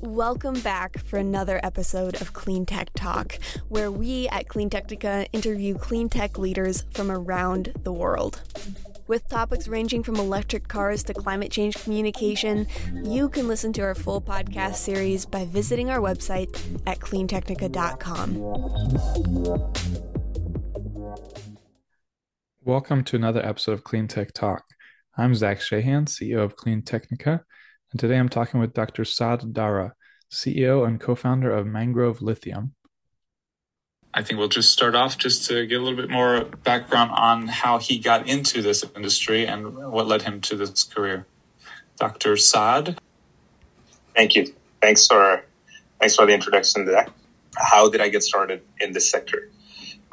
Welcome back for another episode of Clean Tech Talk, where we at Clean Technica interview clean tech leaders from around the world. With topics ranging from electric cars to climate change communication, you can listen to our full podcast series by visiting our website at cleantechnica.com. Welcome to another episode of Clean Tech Talk. I'm Zach Shahan, CEO of Clean Technica, and today I'm talking with Dr. Saad Dara, CEO and co founder of Mangrove Lithium. I think we'll just start off just to get a little bit more background on how he got into this industry and what led him to this career. Dr. Saad. Thank you. Thanks for thanks for the introduction Zach. How did I get started in this sector?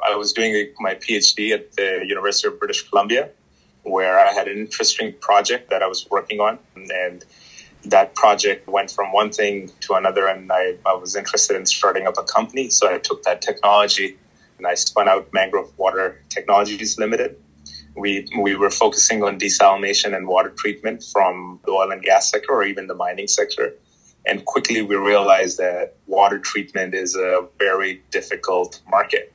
I was doing my PhD at the University of British Columbia, where I had an interesting project that I was working on, and that project went from one thing to another and I, I was interested in starting up a company. So I took that technology and I spun out Mangrove Water Technologies Limited. We, we were focusing on desalination and water treatment from the oil and gas sector or even the mining sector. And quickly we realized that water treatment is a very difficult market.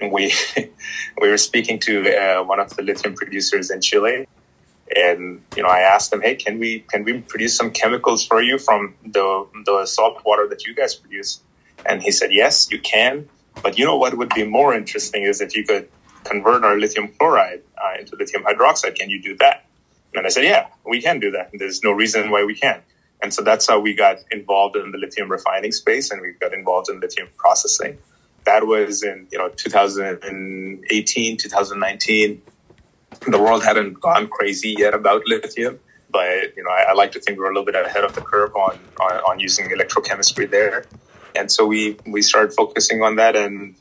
We, we were speaking to uh, one of the lithium producers in Chile and you know I asked them, hey, can we can we produce some chemicals for you from the the salt water that you guys produce? And he said, yes, you can. But you know what would be more interesting is if you could convert our lithium chloride uh, into lithium hydroxide. Can you do that? And I said, yeah, we can do that. There's no reason why we can't. And so that's how we got involved in the lithium refining space and we got involved in lithium processing. That was in, you know, 2018, 2019 the world hadn't gone crazy yet about lithium, but you know, I, I, like to think we're a little bit ahead of the curve on, on, on using electrochemistry there. And so we we started focusing on that, and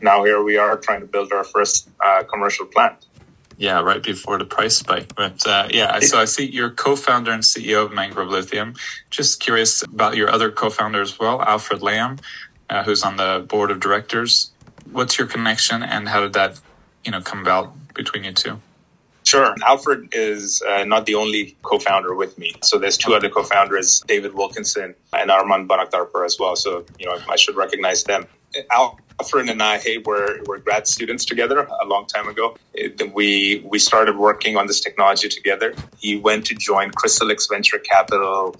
now here we are trying to build our first uh, commercial plant. Yeah, right before the price spike. But uh, yeah, so I see you're co-founder and CEO of Mangrove Lithium. Just curious about your other co-founder as well, Alfred Lamb, uh, who's on the board of directors. What's your connection, and how did that, you know, come about between you two? Sure. Alfred is uh, not the only co-founder with me. So there's two other co-founders, David Wilkinson and Arman Bonakdarpour as well. So, you know, I should recognize them. Alfred and I hey, were, were grad students together a long time ago. We, we started working on this technology together. He went to join Chrysalix Venture Capital,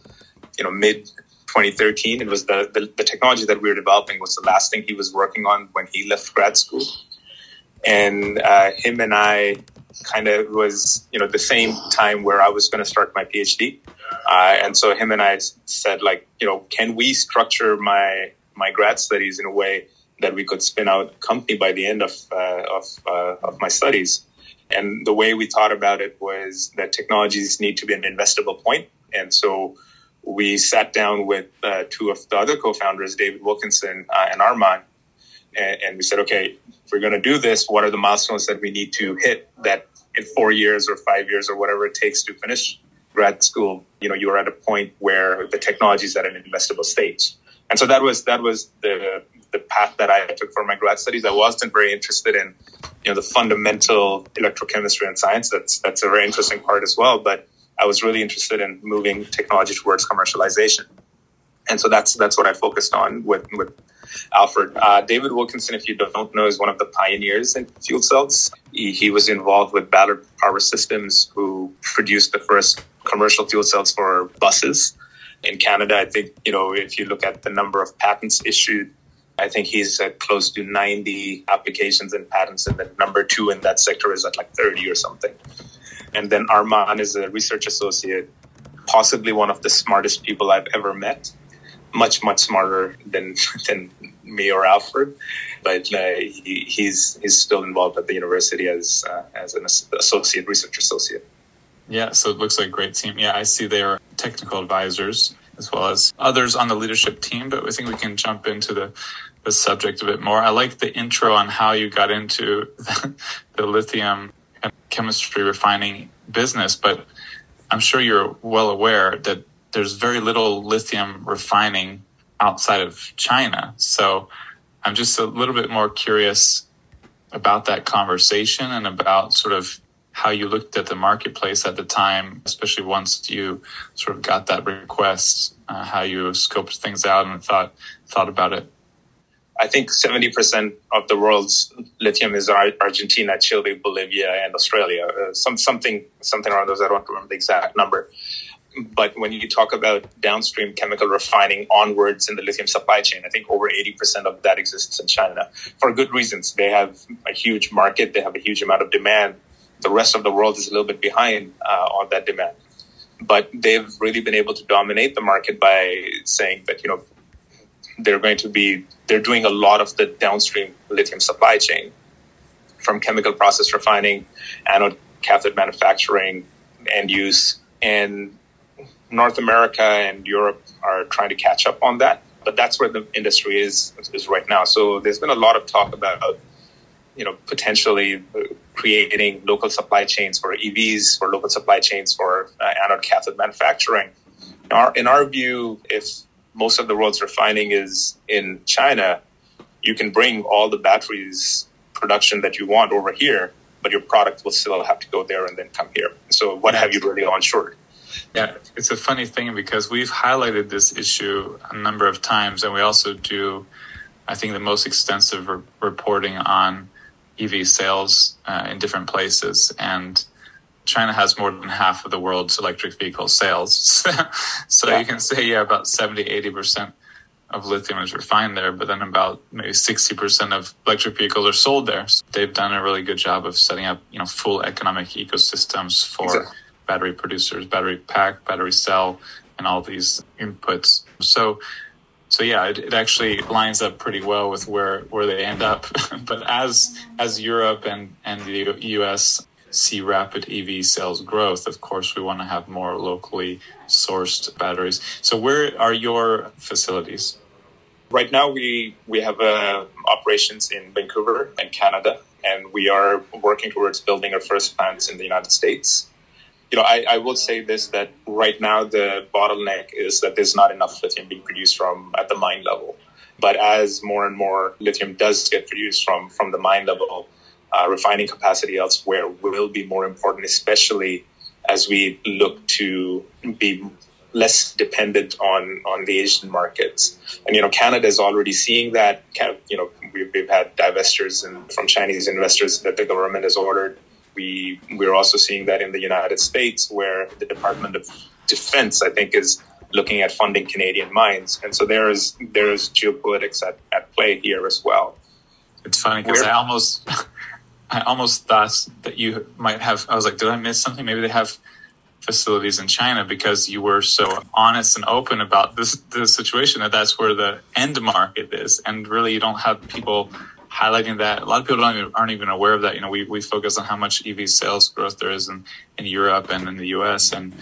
you know, mid 2013. It was the, the, the technology that we were developing was the last thing he was working on when he left grad school and uh, him and I kind of was you know the same time where I was going to start my PhD, uh, and so him and I said like you know can we structure my my grad studies in a way that we could spin out a company by the end of uh, of, uh, of my studies, and the way we thought about it was that technologies need to be an investable point, and so we sat down with uh, two of the other co-founders, David Wilkinson uh, and Arman, and, and we said, okay, if we're going to do this, what are the milestones that we need to hit that in four years or five years or whatever it takes to finish grad school, you know, you're at a point where the technology is at an investable stage. And so that was that was the the path that I took for my grad studies. I wasn't very interested in, you know, the fundamental electrochemistry and science. That's that's a very interesting part as well. But I was really interested in moving technology towards commercialization. And so that's that's what I focused on with with Alfred. Uh, David Wilkinson, if you don't know, is one of the pioneers in fuel cells. He, he, was involved with Ballard Power Systems, who produced the first commercial fuel cells for buses in Canada. I think, you know, if you look at the number of patents issued, I think he's at close to 90 applications and patents, and the number two in that sector is at like 30 or something. And then Arman is a research associate, possibly one of the smartest people I've ever met much much smarter than than me or Alfred, but uh, he, he's he's still involved at the university as uh, as an associate research associate. Yeah, so it looks like a great team. Yeah, I see they are technical advisors as well as others on the leadership team. But I think we can jump into the the subject a bit more. I like the intro on how you got into the, the lithium chemistry refining business, but I'm sure you're well aware that there's very little lithium refining outside of China. So I'm just a little bit more curious about that conversation and about sort of how you looked at the marketplace at the time, especially once you sort of got that request, uh, how you scoped things out and thought thought about it. I think 70% of the world's lithium is Argentina, Chile, Bolivia, and Australia. Uh, some, something, something around those. I don't remember the exact number. But when you talk about downstream chemical refining onwards in the lithium supply chain, I think over 80% of that exists in China for good reasons. They have a huge market, they have a huge amount of demand. The rest of the world is a little bit behind uh, on that demand. But they've really been able to dominate the market by saying that, you know, they're going to be they're doing a lot of the downstream lithium supply chain from chemical process refining, anode cathode manufacturing, end use. And North America and Europe are trying to catch up on that. But that's where the industry is is right now. So there's been a lot of talk about, you know, potentially creating local supply chains for EVs, for local supply chains for uh, anode cathode manufacturing. In our, in our view, if most of the world's refining is in China, you can bring all the batteries production that you want over here, but your product will still have to go there and then come here. So what have you really onshored? Yeah, it's a funny thing because we've highlighted this issue a number of times, and we also do, I think, the most extensive re- reporting on EV sales uh, in different places. And China has more than half of the world's electric vehicle sales. so yeah. you can say, yeah, about 70, 80% of lithium is refined there, but then about maybe 60% of electric vehicles are sold there. So they've done a really good job of setting up, you know, full economic ecosystems for exactly. Battery producers, battery pack, battery cell, and all these inputs. So, so yeah, it, it actually lines up pretty well with where, where they end up. but as, as Europe and, and the US see rapid EV sales growth, of course, we want to have more locally sourced batteries. So, where are your facilities? Right now, we we have uh, operations in Vancouver and Canada, and we are working towards building our first plants in the United States. You know, I, I will say this that right now the bottleneck is that there's not enough lithium being produced from at the mine level. But as more and more lithium does get produced from from the mine level, uh, refining capacity elsewhere will be more important, especially as we look to be less dependent on on the Asian markets. And you know, Canada is already seeing that. You know, we've, we've had divestors and from Chinese investors that the government has ordered. We we're also seeing that in the United States, where the Department of Defense, I think, is looking at funding Canadian mines. And so there is there is geopolitics at, at play here as well. It's funny because I almost I almost thought that you might have. I was like, did I miss something? Maybe they have facilities in China because you were so honest and open about this the situation that that's where the end market is, and really you don't have people highlighting that. A lot of people don't even, aren't even aware of that. You know, we we focus on how much EV sales growth there is in in Europe and in the U.S. and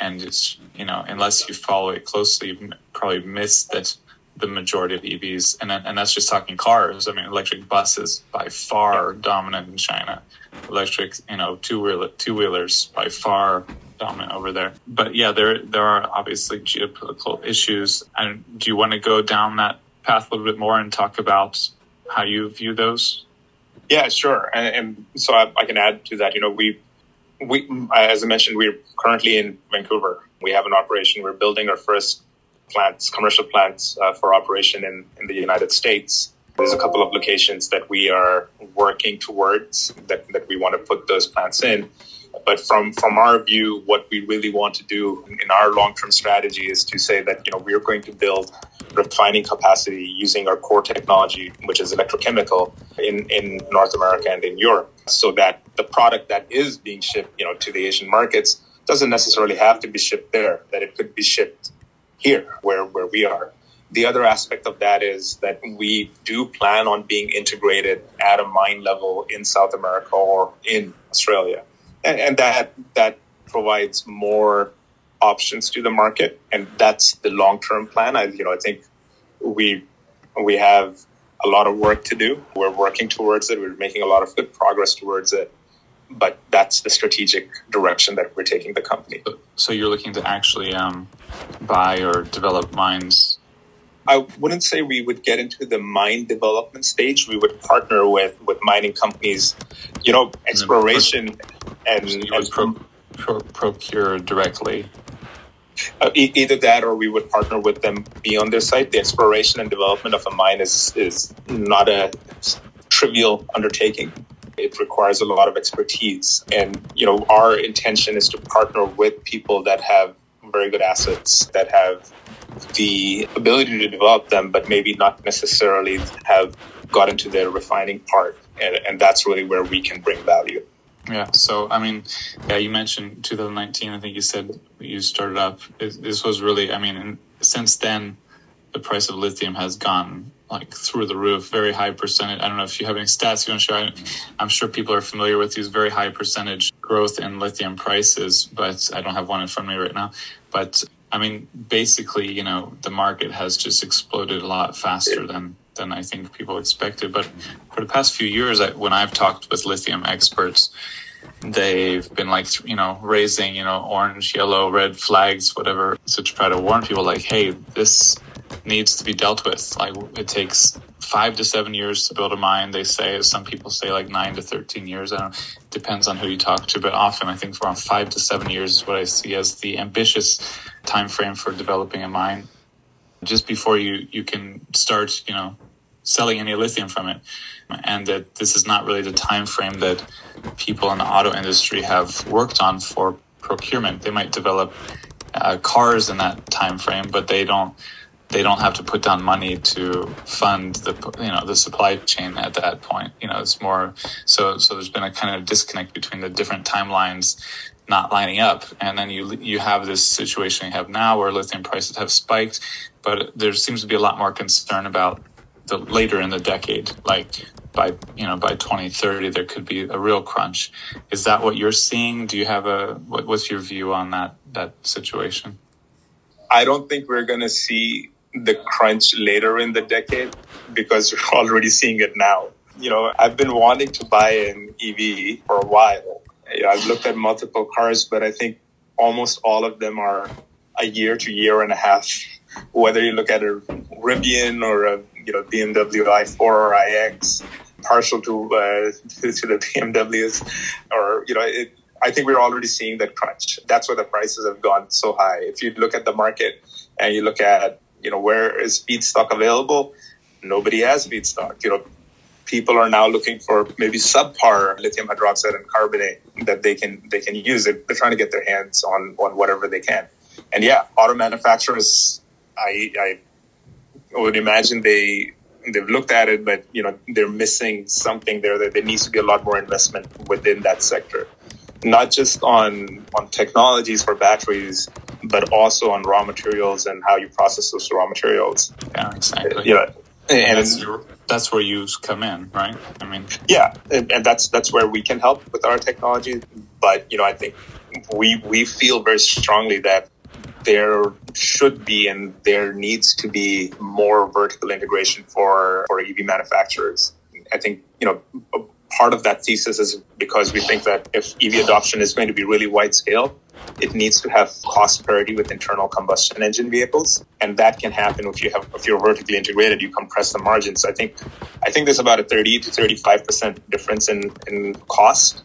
and it's you know unless you follow it closely, you probably miss that the majority of EVs, and and that's just talking cars. I mean, electric buses by far dominant in China. Electric, you know, two wheeler two wheelers by far dominant over there. But yeah, there there are obviously geopolitical issues. And do you want to go down that path a little bit more and talk about how you view those? Yeah, sure. And, and so I, I, can add to that. You know, we we as I mentioned, we're currently in Vancouver. We have an operation. We're building our first plants, commercial plants uh, for operation in, in the United States. There's a couple of locations that we are working towards that, that we want to put those plants in. But from, from our view, what we really want to do in our long term strategy is to say that you know we're going to build refining capacity using our core technology, which is electrochemical, in, in North America and in Europe, so that the product that is being shipped you know to the Asian markets doesn't necessarily have to be shipped there, that it could be shipped here where, where we are. The other aspect of that is that we do plan on being integrated at a mine level in South America or in Australia. And, and that, that provides more options to the market. And that's the long term plan. I, you know, I think we, we have a lot of work to do. We're working towards it. We're making a lot of good progress towards it but that's the strategic direction that we're taking the company. So you're looking to actually um, buy or develop mines I wouldn't say we would get into the mine development stage. We would partner with, with mining companies, you know, exploration and, and would pro- pro- procure directly. Uh, e- either that or we would partner with them be on their site. The exploration and development of a mine is, is not a trivial undertaking. It requires a lot of expertise. And, you know, our intention is to partner with people that have very good assets, that have the ability to develop them, but maybe not necessarily have got into the refining part. And, and that's really where we can bring value. Yeah. So, I mean, yeah, you mentioned 2019. I think you said you started up. It- This was really, I mean, since then, the price of lithium has gone like through the roof, very high percentage. I don't know if you have any stats you want to share. I'm sure people are familiar with these very high percentage growth in lithium prices, but I don't have one in front of me right now. But I mean, basically, you know, the market has just exploded a lot faster than than I think people expected. But for the past few years, I, when I've talked with lithium experts, they've been like, you know, raising, you know, orange, yellow, red flags, whatever, to try to warn people, like, hey, this needs to be dealt with. Like, it takes five to seven years to build a mine. They say some people say like nine to thirteen years. I don't. know. Depends on who you talk to, but often I think around five to seven years is what I see as the ambitious time frame for developing a mine. Just before you you can start, you know, selling any lithium from it, and that this is not really the time frame that people in the auto industry have worked on for procurement. They might develop uh, cars in that time frame, but they don't they don't have to put down money to fund the you know the supply chain at that point. You know, it's more so so. There's been a kind of disconnect between the different timelines not lining up, and then you you have this situation you have now where lithium prices have spiked, but there seems to be a lot more concern about the later in the decade, like by you know by 2030 there could be a real crunch. Is that what you're seeing? Do you have a what, what's your view on that that situation? I don't think we're going to see the crunch later in the decade because we're already seeing it now. You know, I've been wanting to buy an EV for a while. I've looked at multiple cars, but I think almost all of them are a year to year and a half. Whether you look at a Rivian or a you know BMW i4 or iX, partial to uh, to, the BMWs, or you know, it, I think we're already seeing that crunch. That's why the prices have gone so high. If you look at the market and you look at you know where is feedstock available, nobody has feedstock. You know, people are now looking for maybe subpar lithium hydroxide and carbonate that they can they can use. They're, they're trying to get their hands on on whatever they can. And yeah, auto manufacturers, I I would imagine they they've looked at it, but you know they're missing something there. That there needs to be a lot more investment within that sector, not just on on technologies for batteries, but also on raw materials and how you process those raw materials. Yeah, exactly. Yeah, and and that's, your, that's where you come in, right? I mean, yeah, and, and that's that's where we can help with our technology. But you know, I think we we feel very strongly that there should be and there needs to be more vertical integration for for EV manufacturers. I think you know part of that thesis is because we think that if EV adoption is going to be really wide scale, it needs to have cost parity with internal combustion engine vehicles, and that can happen if you have if you're vertically integrated. You compress the margins. I think I think there's about a thirty to thirty five percent difference in in cost,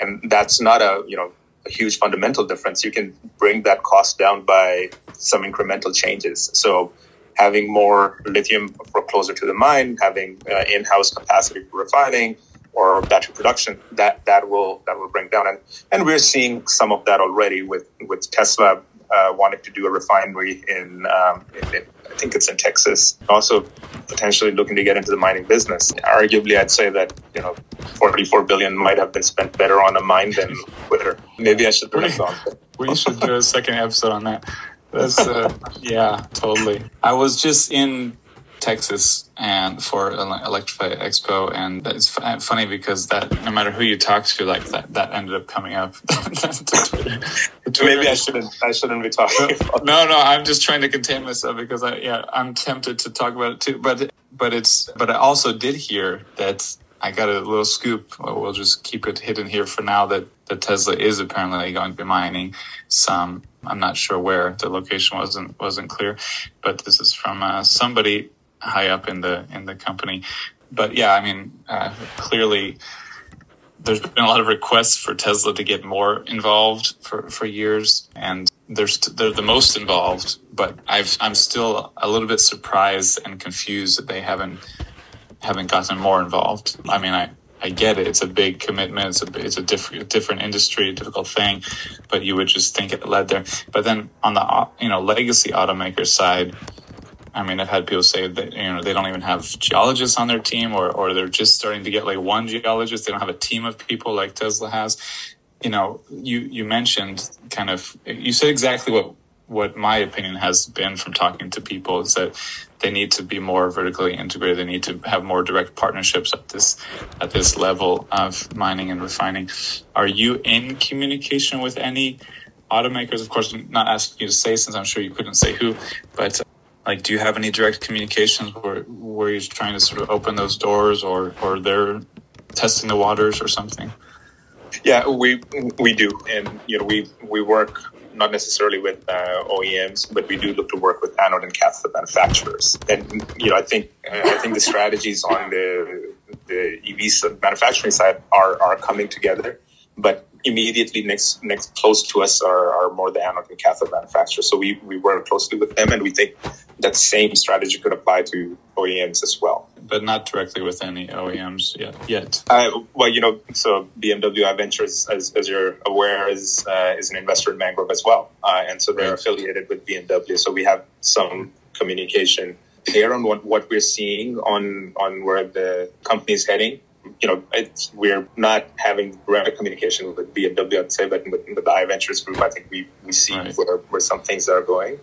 and that's not a you know a huge fundamental difference. You can bring that cost down by some incremental changes. So having more lithium closer to the mine, having uh, in-house capacity for refining or battery production, that that will that will bring down. And and we're seeing some of that already with with Tesla uh, wanting to do a refinery in, um, in, in think it's in Texas. Also potentially looking to get into the mining business. Arguably, I'd say that you know 44 billion might have been spent better on a mine than Twitter. Maybe I should bring it on. we should do a second episode on that. That's uh, yeah, totally. I was just in Texas and for Electrify Expo, and it's f- funny because that no matter who you talk to, like that that ended up coming up. Twitter. Maybe I shouldn't. I shouldn't be talking. No, no, I'm just trying to contain myself because I yeah I'm tempted to talk about it too, but but it's but I also did hear that I got a little scoop. We'll just keep it hidden here for now that, that Tesla is apparently going to be mining some. I'm not sure where the location wasn't wasn't clear, but this is from uh, somebody high up in the in the company. But yeah, I mean, uh, clearly there's been a lot of requests for Tesla to get more involved for, for years, and they're st- they're the most involved. But I've I'm still a little bit surprised and confused that they haven't haven't gotten more involved. I mean, I I get it; it's a big commitment. It's a it's a different different industry, difficult thing, but you would just think it led there. But then on the you know legacy automaker side I mean, I've had people say that you know they don't even have geologists on their team, or or they're just starting to get like one geologist. They don't have a team of people like Tesla has. You know, you you mentioned kind of you said exactly what what my opinion has been from talking to people is that they need to be more vertically integrated. They need to have more direct partnerships at this at this level of mining and refining. Are you in communication with any automakers? Of course, I'm not asking you to say since I'm sure you couldn't say who, but like do you have any direct communications where where you're trying to sort of open those doors or or they're testing the waters or something yeah we we do and you know we we work not necessarily with uh, OEMs, but we do look to work with anode and cathode manufacturers. And you know, I think I think the strategies on the the EV manufacturing side are are coming together. But immediately next next close to us are, are more the anode and cathode manufacturers. So we, we work closely with them and we think that same strategy could apply to OEMs as well. But not directly with any OEMs yet. yet. Uh, well, you know, so BMW Ventures, as, as you're aware, is uh, is an investor in Mangrove as well, uh, and so they're right. affiliated with BMW. So we have some communication there on what, what we're seeing on on where the company is heading you know, we're not having direct communication with BMW, I'd say, but with, with the iVentures group, I think we, we see right. where, where some things are going.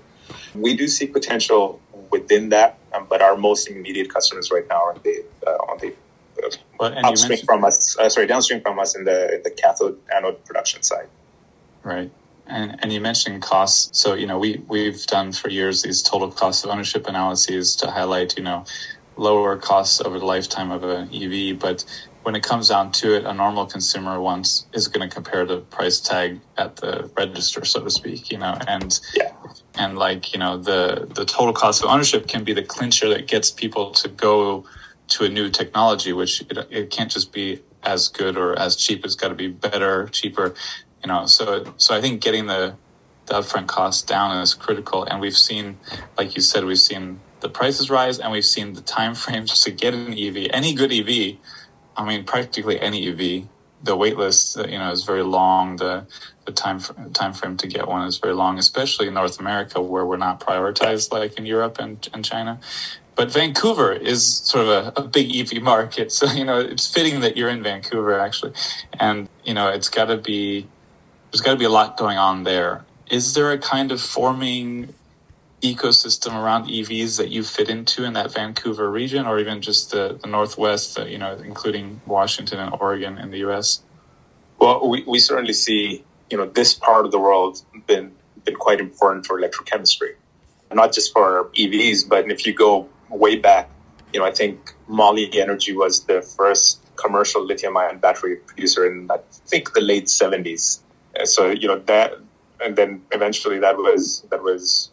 We do see potential within that, um, but our most immediate customers right now are the, uh, on the uh, well, upstream from us, uh, sorry, downstream from us in the, in the cathode anode production side. Right. And, and you mentioned costs. So, you know, we, we've done for years these total cost of ownership analyses to highlight, you know, lower costs over the lifetime of an EV. But when it comes down to it, a normal consumer wants is going to compare the price tag at the register, so to speak. You know, and yeah. And like you know the the total cost of ownership can be the clincher that gets people to go to a new technology, which it, it can't just be as good or as cheap. It's got to be better, cheaper. You know, so so I think getting the the upfront cost down is critical. And we've seen, like you said, we've seen the prices rise and we've seen the time frames to get an EV, any good EV, I mean, practically any EV, the wait list, uh, you know, is very long. The, the time, time frame to get one is very long, especially in North America where we're not prioritized like in Europe and, and China. But Vancouver is sort of a, a big EV market. So, you know, it's fitting that you're in Vancouver actually. And, you know, it's gotta be, there's gotta be a lot going on there. Is there a kind of forming ecosystem around EVs that you fit into in that Vancouver region, or even just the, the Northwest, uh, you know, including Washington and Oregon in the U.S.? Well, we, we certainly see, you know, this part of the world been been quite important for electrochemistry, not just for EVs, but if you go way back, you know, I think Moli Energy was the first commercial lithium-ion battery producer in, I think, the late '70s. So, you know, that, and then eventually that was that was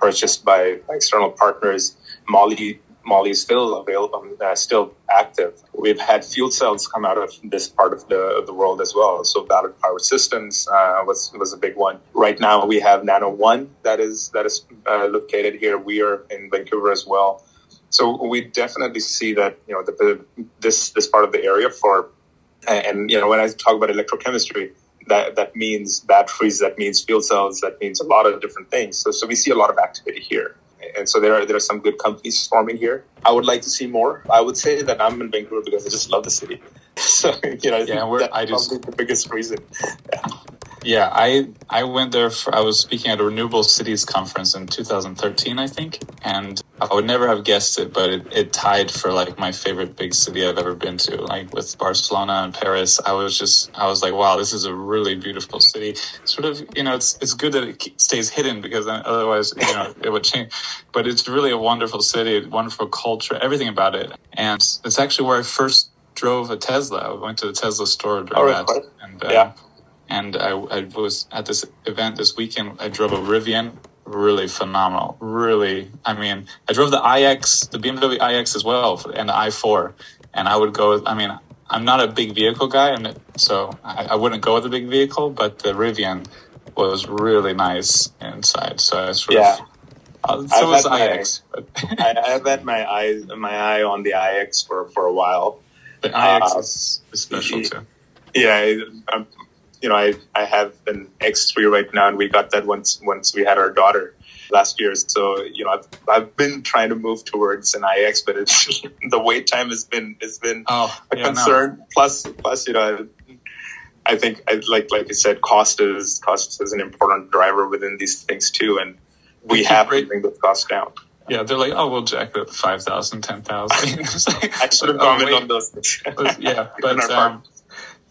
purchased by external partners. Moli Moli is still available, uh, still active. We've had fuel cells come out of this part of the, the world as well. So Ballard Power Systems uh, was was a big one. Right now we have Nano One that is that is uh, located here. We are in Vancouver as well. So we definitely see that you know the, the, this this part of the area for and you know when I talk about electrochemistry, that that means batteries, that means fuel cells, that means a lot of different things. So so we see a lot of activity here. And so there are there are some good companies forming here. I would like to see more. I would say that I'm in Vancouver because I just love the city. so you know, yeah, that's I just, the biggest reason. Yeah. Yeah, I I went there for I was speaking at a renewable cities conference in 2013, I think, and I would never have guessed it, but it, it tied for like my favorite big city I've ever been to. Like with Barcelona and Paris, I was just I was like, wow, this is a really beautiful city. Sort of, you know, it's it's good that it stays hidden because otherwise, you know, it would change. But it's really a wonderful city, wonderful culture, everything about it, and it's actually where I first drove a Tesla. I went to the Tesla store to Oh, that, right. and uh, Yeah. And I, I was at this event this weekend. I drove a Rivian, really phenomenal. Really, I mean, I drove the iX, the BMW iX as well, and the i4, and I would go. I mean, I'm not a big vehicle guy, and so I, I wouldn't go with a big vehicle, but the Rivian was really nice inside. So I sort Yeah. of. Uh, I've was my- I, I've had my eye my eye on the iX for for a while. the iX Uh, is, is special too. Yeah, I'm, you know, I I have an X3 right now, and we got that once once we had our daughter last year. So you know, I've I've been trying to move towards an iX, but it's the wait time has been has been Oh, a yeah, no. concern. Plus, plus, you know, I think I, like like you said, cost is cost is an important driver within these things too, and we have to bring the cost down. Yeah, they're like, oh, we'll jack that 5,000, 10,000. Like, I should have oh, commented wait. on those yeah, but um,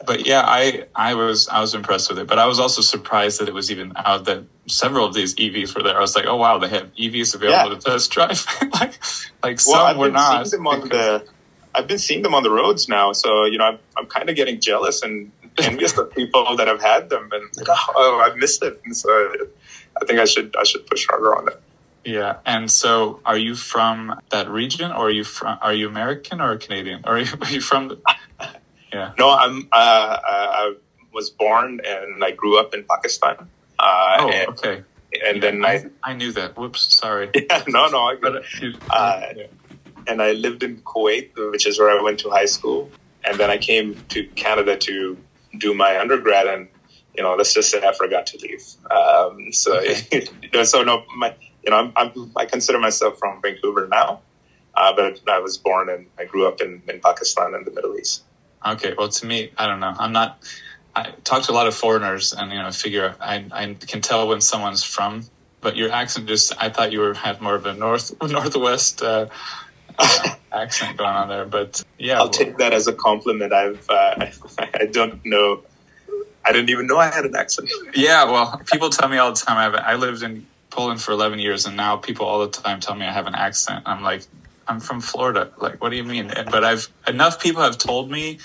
but yeah, I I was I was impressed with it, but I was also surprised that it was even out that several of these EVs were there. I was like, oh wow, they have EVs available Yeah. to test drive. like like Well, some I've were been not. seeing them on the. I've been seeing them on the roads now, so you know I'm, I'm kind of getting jealous and envious of people that have had them, and like, oh, oh, I've missed it. And so I think I should I should push harder on that. yeah, and so are you from that region, or are you from? Are you American or Canadian? Or are you, are you from? The, yeah. No, I'm. Uh, I was born and I grew up in Pakistan, uh, Oh, and, okay. and then I. I knew that. Whoops, sorry. Yeah, no, no, I, But you, Uh, yeah. and I lived in Kuwait, which is where I went to high school, and then I came to Canada to do my undergrad, and you know, let's just say I forgot to leave. Um, so, Okay. you know, so no, my, you know, I'm, I'm, I consider myself from Vancouver now, uh, but I was born and I grew up in, in Pakistan and the Middle East. Okay, well, to me, I don't know. I'm not. I talk to a lot of foreigners, and you know, figure I I can tell when someone's from. But your accent just—I thought you were had more of a north northwest uh, uh, accent going on there. But yeah, I'll well, take that as a compliment. I've, uh, I don't know. I didn't even know I had an accent. yeah. Well, people tell me all the time. I have. I lived in Poland for 11 years, and now people all the time tell me I have an accent. I'm like, I'm from Florida. Like, what do you mean? But I've enough people have told me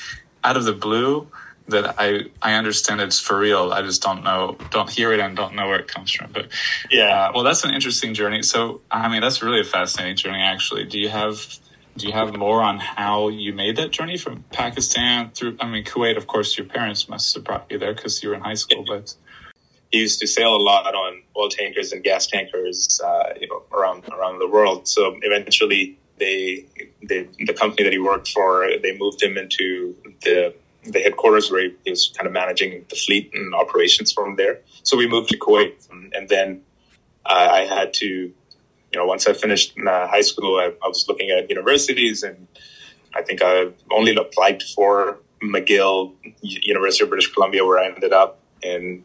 out of the blue that I I understand it's for real. I just don't know, don't hear it, and don't know where it comes from. But Yeah. uh, well, that's an interesting journey. So, I mean, that's really a fascinating journey. Actually, do you have do you have more on how you made that journey from Pakistan through? I mean, Kuwait. Of course, your parents must have brought you there because you were in high school. But he used to sail a lot on oil tankers and gas tankers, uh, you know, around around the world. So eventually, they, they the company that he worked for, they moved him into the the headquarters where he was kind of managing the fleet and operations from there. So we moved to Kuwait, and then uh, I had to, you know, once I finished uh, high school, I, I was looking at universities, and I think I only applied for McGill, University of British Columbia, where I ended up in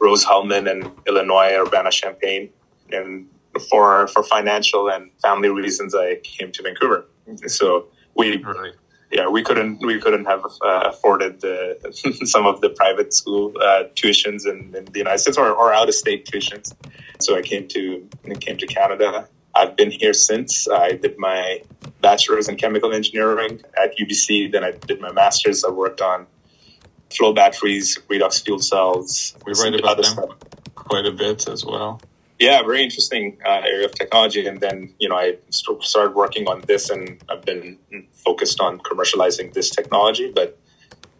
Rose Hulman and Illinois, Urbana Champaign. And for for financial and family reasons, I came to Vancouver. So we really, yeah we couldn't we couldn't have uh, afforded the, some of the private school uh, tuitions in, in the United States or, or out of state tuitions. So I came to I came to Canada. I've been here since. I did my bachelor's in chemical engineering at UBC. Then I did my master's. I worked on flow batteries, redox fuel cells. we write about them stuff quite a bit as well. Yeah, very interesting uh, area of technology. And then, you know, I st- started working on this and I've been focused on commercializing this technology, but,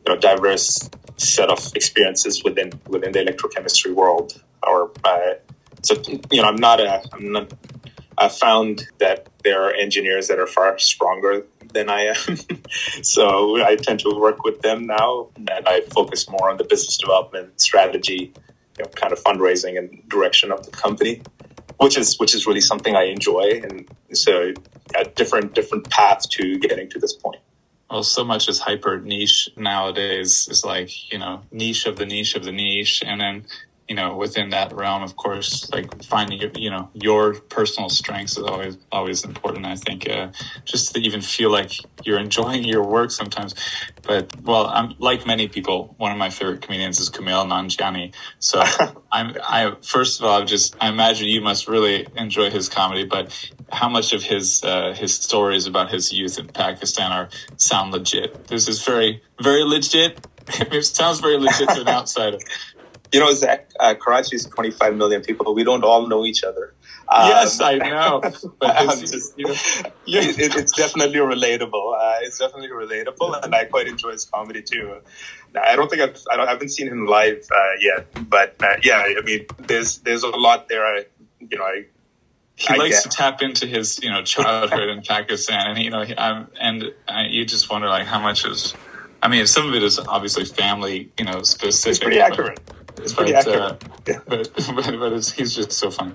you know, diverse set of experiences within, within the electrochemistry world. Or, uh, so, you know, I'm not a, I'm not, I found that there are engineers that are far stronger than I am. so I tend to work with them now and I focus more on the business development strategy, you know, kind of fundraising and direction of the company, which is which is really something I enjoy, and so a different different path to getting to this point. Well, so much is hyper niche nowadays. Is like you know niche of the niche of the niche, and then you know within that realm, of course, like finding your you know your personal strengths is always always important. I think uh, just to even feel like you're enjoying your work sometimes. But well, I'm like many people. One of my favorite comedians is Kumail Nanjiani. So I'm I first of all, I just I imagine you must really enjoy his comedy, but how much of his uh, his stories about his youth in Pakistan are sound legit. This is very very legit. it sounds very legit to an outsider. You know, Zach, uh, Karachi is 25 million people. We don't all know each other. Um, yes, I know. But just, you know, it, it's definitely relatable. Uh, it's definitely relatable, and I quite enjoy his comedy too. I don't think I've I, don't, I haven't seen him live uh, yet, but uh, yeah, I mean, there's there's a lot there. I, you know, I he I likes to tap into his you know childhood in Pakistan, and you know, he, um, and uh, you just wonder like how much is. I mean, some of it is obviously family, you know, specific. It's pretty accurate. It's pretty but, accurate. Uh, yeah. But but, but he's just so funny.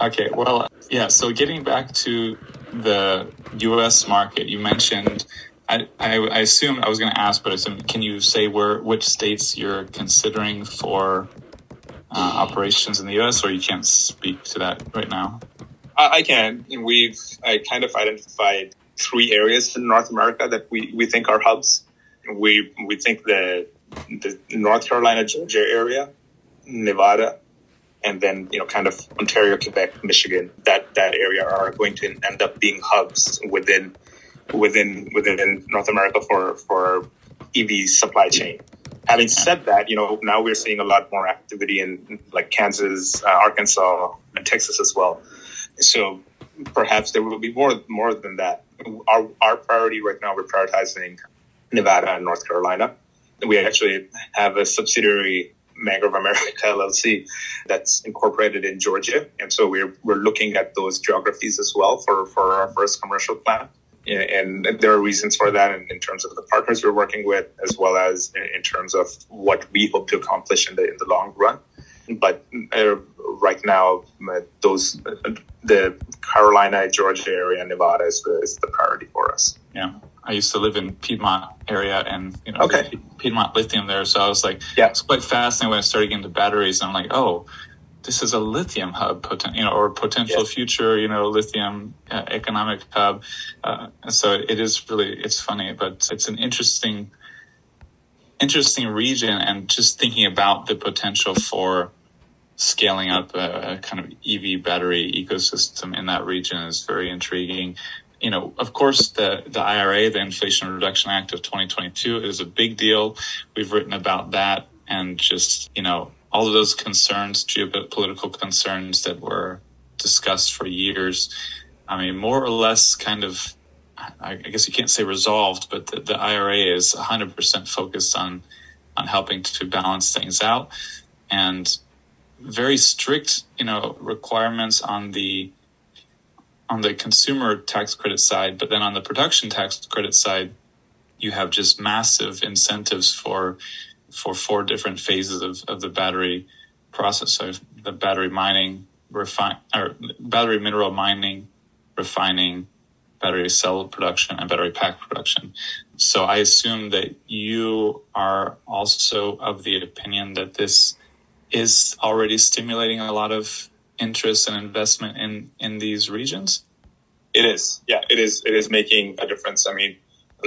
Okay, well, yeah. So getting back to the U.S. market, you mentioned. I, I, I assume I was going to ask, but I can you say where which states you're considering for uh, operations in the U.S., or you can't speak to that right now? I, I can. We've I kind of identified three areas in North America that we, we think are hubs. We we think the the North Carolina Georgia area, Nevada, and then you know kind of Ontario, Quebec, Michigan. That that area are going to end up being hubs within within within North America for for EV supply chain. Having said that, you know now we're seeing a lot more activity in like Kansas, uh, Arkansas, and Texas as well. So perhaps there will be more more than that. Our our priority right now we're prioritizing Nevada and North Carolina. We actually have a subsidiary Mangrove America LLC that's incorporated in Georgia, and so we're we're looking at those geographies as well for for our first commercial plant. And there are reasons for that in, in terms of the partners we're working with, as well as in terms of what we hope to accomplish in the in the long run. But uh, right now, uh, those the Carolina, Georgia area, Nevada is the, is the priority for us. Yeah. I used to live in Piedmont area and you know okay. Piedmont lithium there, so I was like, yeah, it's quite fascinating when I started getting into batteries. And I'm like, oh, this is a lithium hub, poten- you know, or potential yes. future, you know, lithium uh, economic hub. Uh, so it is really it's funny, but it's an interesting, interesting region, and just thinking about the potential for scaling up a, a, kind of EV battery ecosystem in that region is very intriguing. You know, of course, the, the IRA, the Inflation Reduction Act of 2022 is a big deal. We've written about that and just, you know, all of those concerns, geopolitical concerns that were discussed for years. I mean, more or less kind of, I guess you can't say resolved, but the, the IRA is 100% focused on, on helping to balance things out. And very strict, you know, requirements on the on the consumer tax credit side, but then on the production tax credit side, you have just massive incentives for for four different phases of, of the battery process. So the battery mining, refine or battery mineral mining, refining, battery cell production, and battery pack production. So I assume that you are also of the opinion that this is already stimulating a lot of interest and investment in in these regions? It is. Yeah it is. It is making a difference. I mean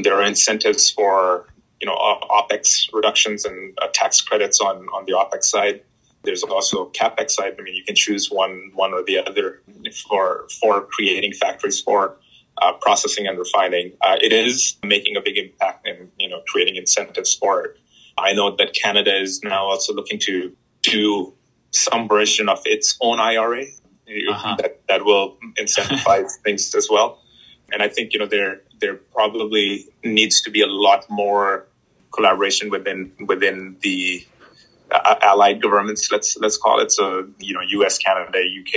there are incentives for you know opex reductions and uh, tax credits on on the opex side. There's also capex side. I mean you can choose one one or the other for for creating factories for uh, processing and refining. Uh, it is making a big impact in you know creating incentives for it. I know that canada is now also looking to do some version of its own IRA uh-huh. that, that will incentivize things as well. And I think, you know, there there probably needs to be a lot more collaboration within within the uh, allied governments, let's let's call it. So, you know, US, Canada, UK,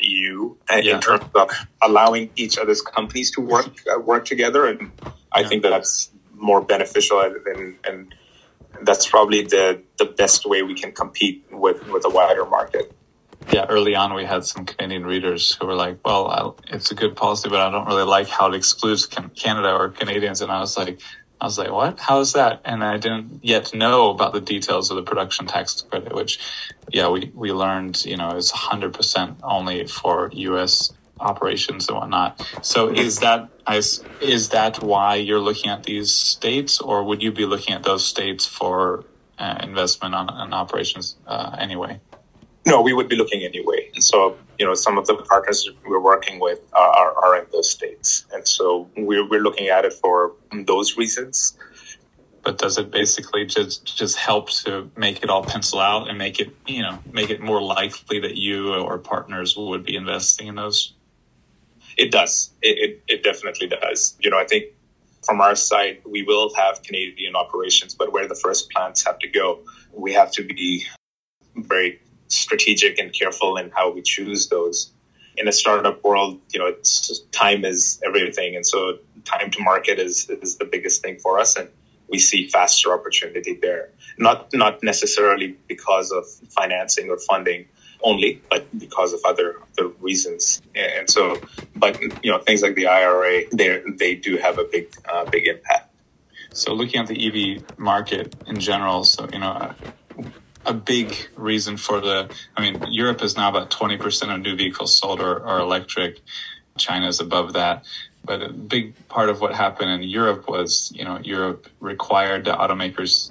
EU, yeah. in terms of allowing each other's companies to work uh, work together. And I yeah. think that that's more beneficial and, and that's probably the the best way we can compete with with a wider market. Yeah, early on we had some Canadian readers who were like, "Well, I, it's a good policy, but I don't really like how it excludes Canada or Canadians." And I was like, "I was like, what? How is that?" And I didn't yet know about the details of the production tax credit, which, yeah, we we learned, you know, is 100 percent only for U.S operations and whatnot. So is that is that why you're looking at these states, or would you be looking at those states for uh, investment on, on operations uh, anyway? No, we would be looking anyway. And so, you know, some of the partners we're working with are, are in those states. And so we're, we're looking at it for those reasons. But does it basically just just help to make it all pencil out and make it, you know, make it more likely that you or partners would be investing in those? It does. It, it, it definitely does. You know, I think from our side, we will have Canadian operations, but where the first plants have to go, we have to be very strategic and careful in how we choose those. In a startup world, you know, time is everything, and so time to market is is the biggest thing for us, and we see faster opportunity there. Not not necessarily because of financing or funding only, but because of other other reasons. And so, but you know, things like the IRA, they they do have a big uh, big impact. So, looking at the EV market in general, so you know, a big reason for the, I mean, Europe is now about 20% of new vehicles sold are, are electric. China is above that. But a big part of what happened in Europe was, you know, Europe required the automakers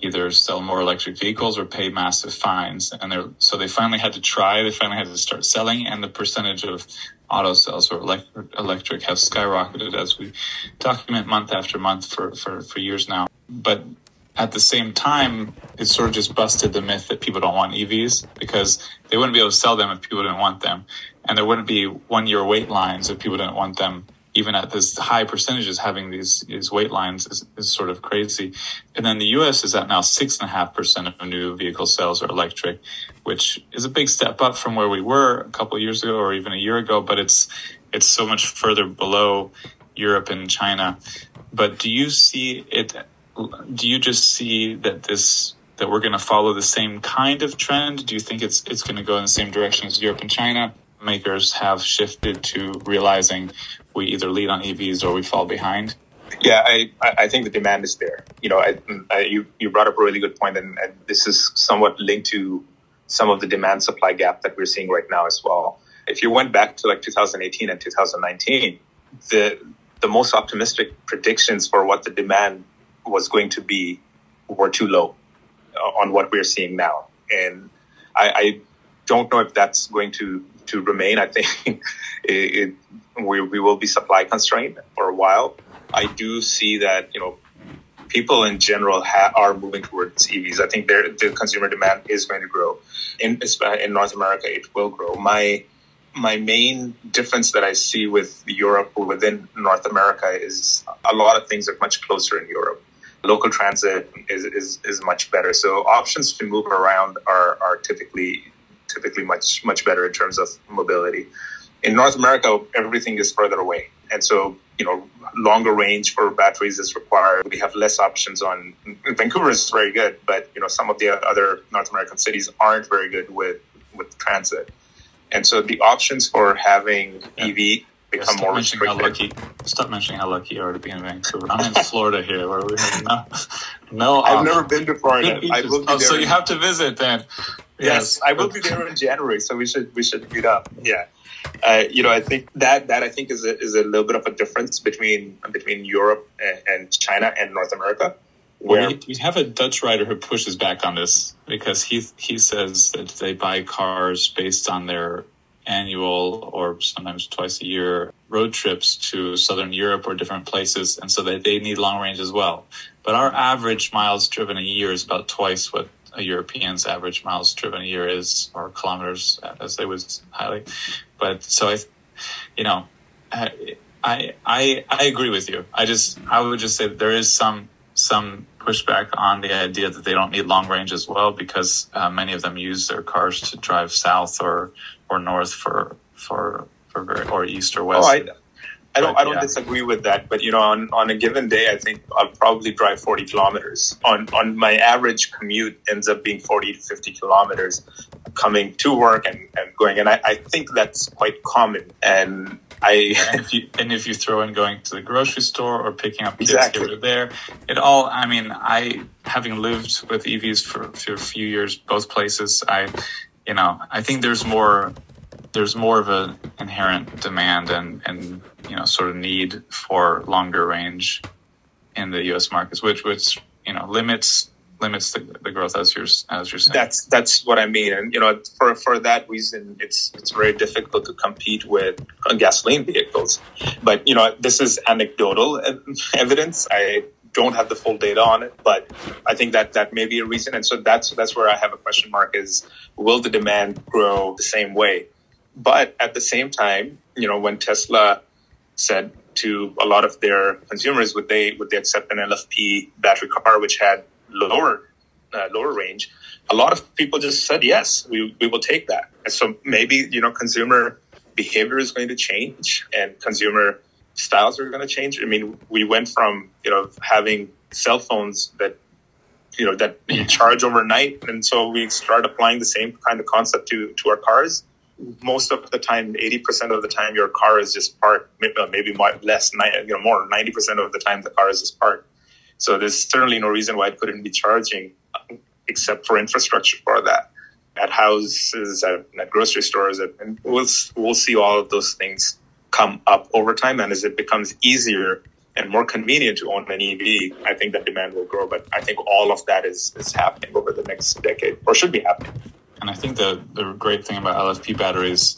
either sell more electric vehicles or pay massive fines. And they're, so they finally had to try, they finally had to start selling, and the percentage of auto sales or electric, electric have skyrocketed as we document month after month for, for, for years now. But at the same time, it sort of just busted the myth that people don't want EVs because they wouldn't be able to sell them if people didn't want them. And there wouldn't be one year wait lines if people didn't want them. Even at this high percentages, having these, these wait lines is, is sort of crazy. And then the US is at now six and a half percent of new vehicle sales are electric, which is a big step up from where we were a couple years ago or even a year ago, but it's, it's so much further below Europe and China. But do you see it do you just see that this that we're going to follow the same kind of trend? Do you think it's it's going to go in the same direction as Europe and China? Makers have shifted to realizing we either lead on EVs or we fall behind. Yeah, I, I think the demand is there. You know, I, I, you you brought up a really good point, and, and this is somewhat linked to some of the demand supply gap that we're seeing right now as well. If you went back to like 2018 and 2019, the the most optimistic predictions for what the demand was going to be were too low uh, on what we're seeing now. And I, I don't know if that's going to, to remain. I think it, it, we, we will be supply constrained for a while. I do see that, you know, people in general ha- are moving towards EVs. I think the consumer demand is going to grow. In, in North America, it will grow. My my main difference that I see with Europe or within North America is a lot of things are much closer in Europe local transit is, is, is much better. So options to move around are, are typically typically much much better in terms of mobility. In North America, everything is further away, and so you know longer range for batteries is required. We have less options on Vancouver is very good, but you know some of the other North American cities aren't very good with with transit, and so the options for having yeah. EV become more restricted. How lucky, stop mentioning how lucky you are to be in Vancouver. I'm in Florida here, where we have no, no. I've never been to Florida. I will be oh, so you have to visit then. Yes, yes I will be there in January, so we should we should meet up. Yeah. Uh, you know, I think that that I think is a, is a little bit of a difference between between Europe and, and China and North America. Where we, we have a Dutch writer who pushes back on this because he he says that they buy cars based on their annual or sometimes twice a year road trips to southern Europe or different places, and so they, they need long range as well. But our average miles driven a year is about twice what a European's average miles driven a year is, or kilometers, as they would highly. But so I, you know, I I I agree with you. I just I would just say there is some some pushback on the idea that they don't need long range as well because uh, many of them use their cars to drive south or or north for for for very, or east or west. Oh, I, I don't, but, I don't yeah. disagree with that, but you know, on, on a given day, I think I'll probably drive 40 kilometers. On on my average commute ends up being 40 to 50 kilometers, coming to work and, and going, and I, I think that's quite common. And I and if you and if you throw in going to the grocery store or picking up kids exactly. here or there, it all. I mean, I having lived with EVs for, for a few years, both places, I you know, I think there's more there's more of an inherent demand and and you know sort of need for longer range in the U.S. markets, which which you know limits limits the, the growth as you're as you're saying. That's that's what I mean, and you know, for for that reason, it's it's very difficult to compete with gasoline vehicles. But you know, this is anecdotal evidence. I don't have the full data on it, but I think that that may be a reason. And so that's that's where I have a question mark: is will the demand grow the same way? But at the same time, you know, when Tesla said to a lot of their consumers, would they would they accept an LFP battery car which had lower uh, lower range? A lot of people just said yes, we we will take that. And so maybe you know consumer behavior is going to change and consumer styles are going to change. I mean, we went from you know having cell phones that you know that you charge overnight, and so we start applying the same kind of concept to to our cars. Most of the time, eighty percent of the time, your car is just parked. Uh, maybe less, you know, more. Ninety percent of the time, the car is just parked. So there's certainly no reason why it couldn't be charging, uh, except for infrastructure for that at houses, at, at grocery stores, at, and we'll we'll see all of those things come up over time. And as it becomes easier and more convenient to own an EV, I think that demand will grow. But I think all of that is, is happening over the next decade or should be happening. And I think the, the great thing about LFP batteries,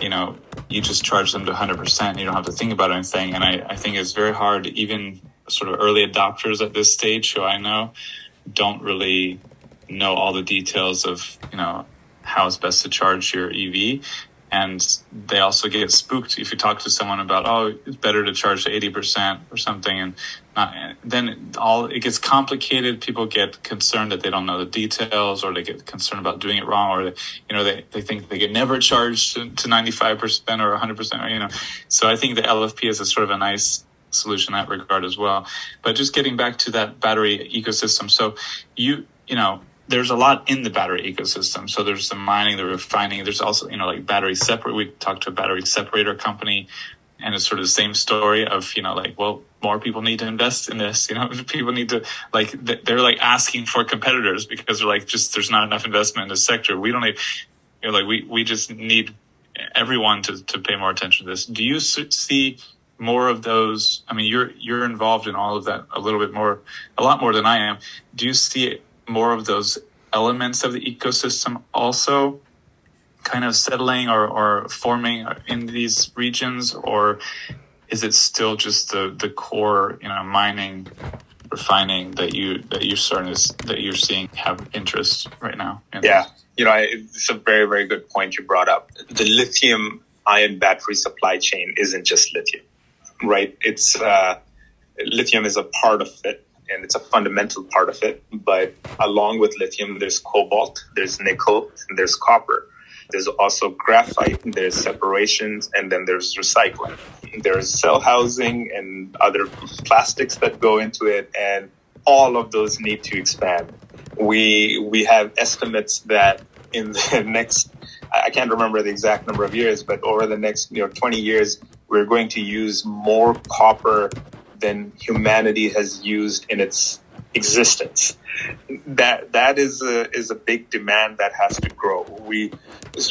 you know, you just charge them to 100%. You don't have to think about anything. And I, I think it's very hard, even sort of early adopters at this stage who I know don't really know all the details of, you know, how it's best to charge your EV and they also get spooked if you talk to someone about oh it's better to charge to 80% or something. And not, then all it gets complicated. People get concerned that they don't know the details or they get concerned about doing it wrong or they, you know they, they think they get never charged to, to 95% or 100% or, you know. So i think the lfp is a sort of a nice solution in that regard as well. But just getting back to that battery ecosystem. So you you know there's a lot in the battery ecosystem. So there's the mining, the refining. There's also, you know, like battery separate. We talked to a battery separator company and it's sort of the same story of, you know, like, well, more people need to invest in this. You know, people need to like, they're like asking for competitors because they're like, just, there's not enough investment in this sector. We don't need, you know, like we, we just need everyone to, to pay more attention to this. Do you see more of those? I mean, you're, you're involved in all of that a little bit more, a lot more than I am. Do you see more of those elements of the ecosystem also kind of settling or, or forming in these regions or is it still just the, the core you know mining refining that you that you're starting to, that you're seeing have interest right now yeah. you know it's a very very good point you brought up. The lithium ion battery supply chain isn't just lithium right? It's uh, lithium is a part of it and it's a fundamental part of it. But along with lithium, there's cobalt, there's nickel, and there's copper. There's also graphite, there's separations, and then there's recycling. There's cell housing and other plastics that go into it, and all of those need to expand. We we have estimates that in the next I can't remember the exact number of years, but over the next you know 20 years, we're going to use more copper than humanity has used in its existence. That that is a is a big demand that has to grow. We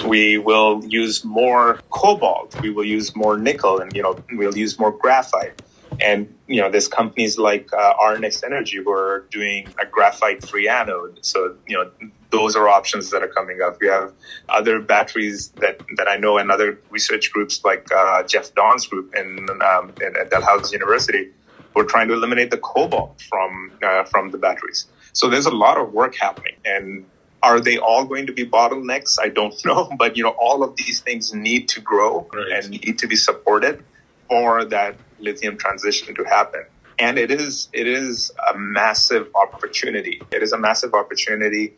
we will use more cobalt. We will use more nickel, and you know we'll use more graphite. And you know there's companies like uh, RNX Energy who are doing a graphite-free anode. So you know those are options that are coming up. We have other batteries that, that I know and other research groups like uh, Jeff Dahn's group in, um, in, at Dalhousie University we're trying to eliminate the cobalt from uh, from the batteries. So there's a lot of work happening, and are they all going to be bottlenecks? I don't know, but you know, all of these things need to grow right. and need to be supported for that lithium transition to happen. And it is it is a massive opportunity. It is a massive opportunity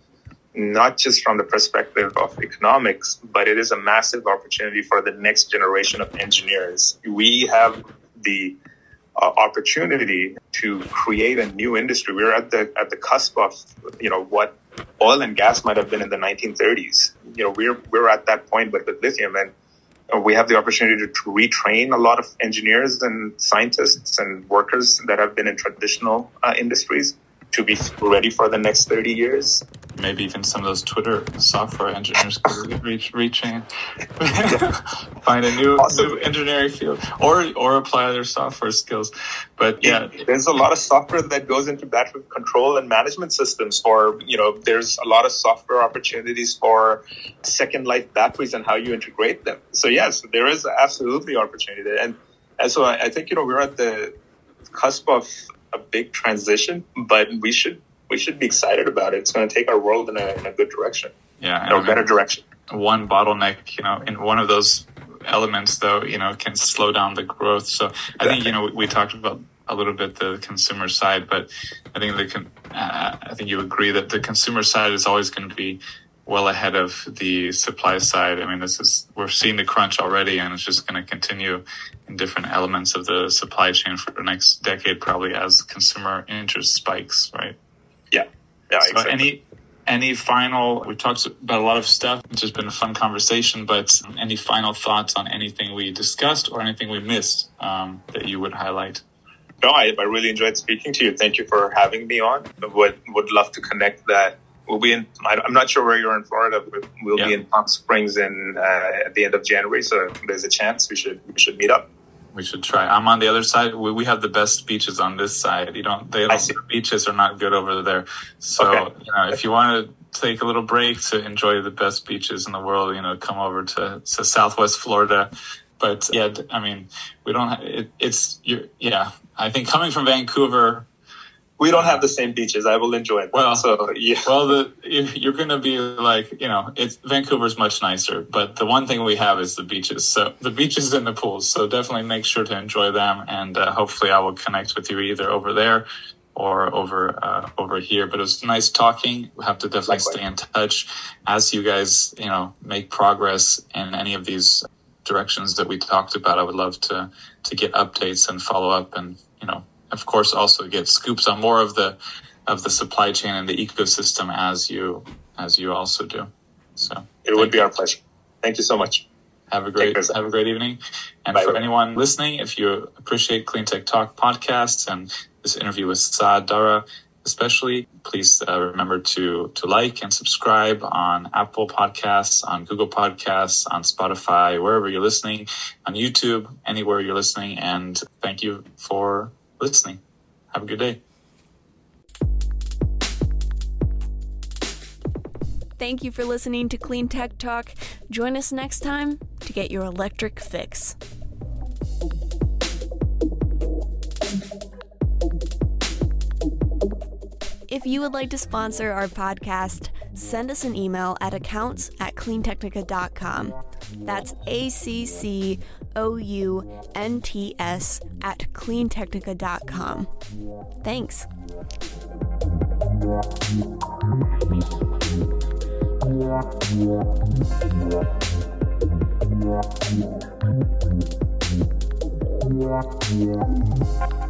not just from the perspective of economics, but it is a massive opportunity for the next generation of engineers. We have the uh, opportunity to create a new industry. We're at the at the cusp of you know what oil and gas might have been in the 1930s. You know, we're we're at that point, but with lithium, and we have the opportunity to, to retrain a lot of engineers and scientists and workers that have been in traditional uh, industries to be ready for the next 30 years. Maybe even some of those Twitter software engineers could reach reaching find a new awesome. new engineering field or or apply their software skills. But yeah, there's a lot of software that goes into battery control and management systems. For you know, there's a lot of software opportunities for second life batteries and how you integrate them. So yes, there is absolutely opportunity there. And and so I, I think you know we're at the cusp of a big transition, but we should we should be excited about it. It's going to take our world in a, in a good direction. Yeah, or a better direction. One bottleneck, you know, in one of those elements, though, you know, can slow down the growth. So exactly. I think you know we, we, talked about a little bit the consumer side, but I think the uh, I think you agree that the consumer side is always going to be well ahead of the supply side. I mean, this is we're seeing the crunch already, and it's just going to continue in different elements of the supply chain for the next decade, probably as consumer interest spikes. Right? Yeah. So exactly. any any final? We talked about a lot of stuff. It's just been a fun conversation. But any final thoughts on anything we discussed or anything we missed um, that you would highlight? No, I, I really enjoyed speaking to you. Thank you for having me on. Would would love to connect that we'll be in. I'm not sure where you're in Florida, but we'll yeah. be in Palm Springs in uh, at the end of January. So there's a chance we should we should meet up. We should try. I'm on the other side. We, we have the best beaches on this side. You don't. They don't. The beaches are not good over there. So okay. you know, if you want to take a little break to enjoy the best beaches in the world, you know, come over to, to Southwest Florida. But yeah, I mean, we don't. It, it's you're, yeah. I think coming from Vancouver, we don't have the same beaches. I will enjoy it. Well, so yeah. Well, the you're going to be like you know, it's Vancouver's much nicer, but the one thing we have is the beaches. So the beaches and the pools. So definitely make sure to enjoy them, and uh, hopefully I will connect with you either over there or over uh, over here. But it was nice talking. We have to definitely Likewise. stay in touch as you guys you know make progress in any of these directions that we talked about. I would love to to get updates and follow up and you know of course, also get scoops on more of the of the supply chain and the ecosystem as you as you also do. So it would be you. our pleasure. Thank you so much. Have a great have a great evening. And Bye. for anyone listening, if you appreciate Clean Tech Talk podcasts and this interview with Saad Dara, especially, please uh, remember to to like and subscribe on Apple Podcasts, on Google Podcasts, on Spotify, wherever you're listening, on YouTube, anywhere you're listening. And thank you for listening. Have a good day. Thank you for listening to Clean Tech Talk. Join us next time to get your electric fix. If you would like to sponsor our podcast, send us an email at accounts at cleantechnica.com. That's A C C O U N T S at cleantechnica.com. Thanks. Yeah.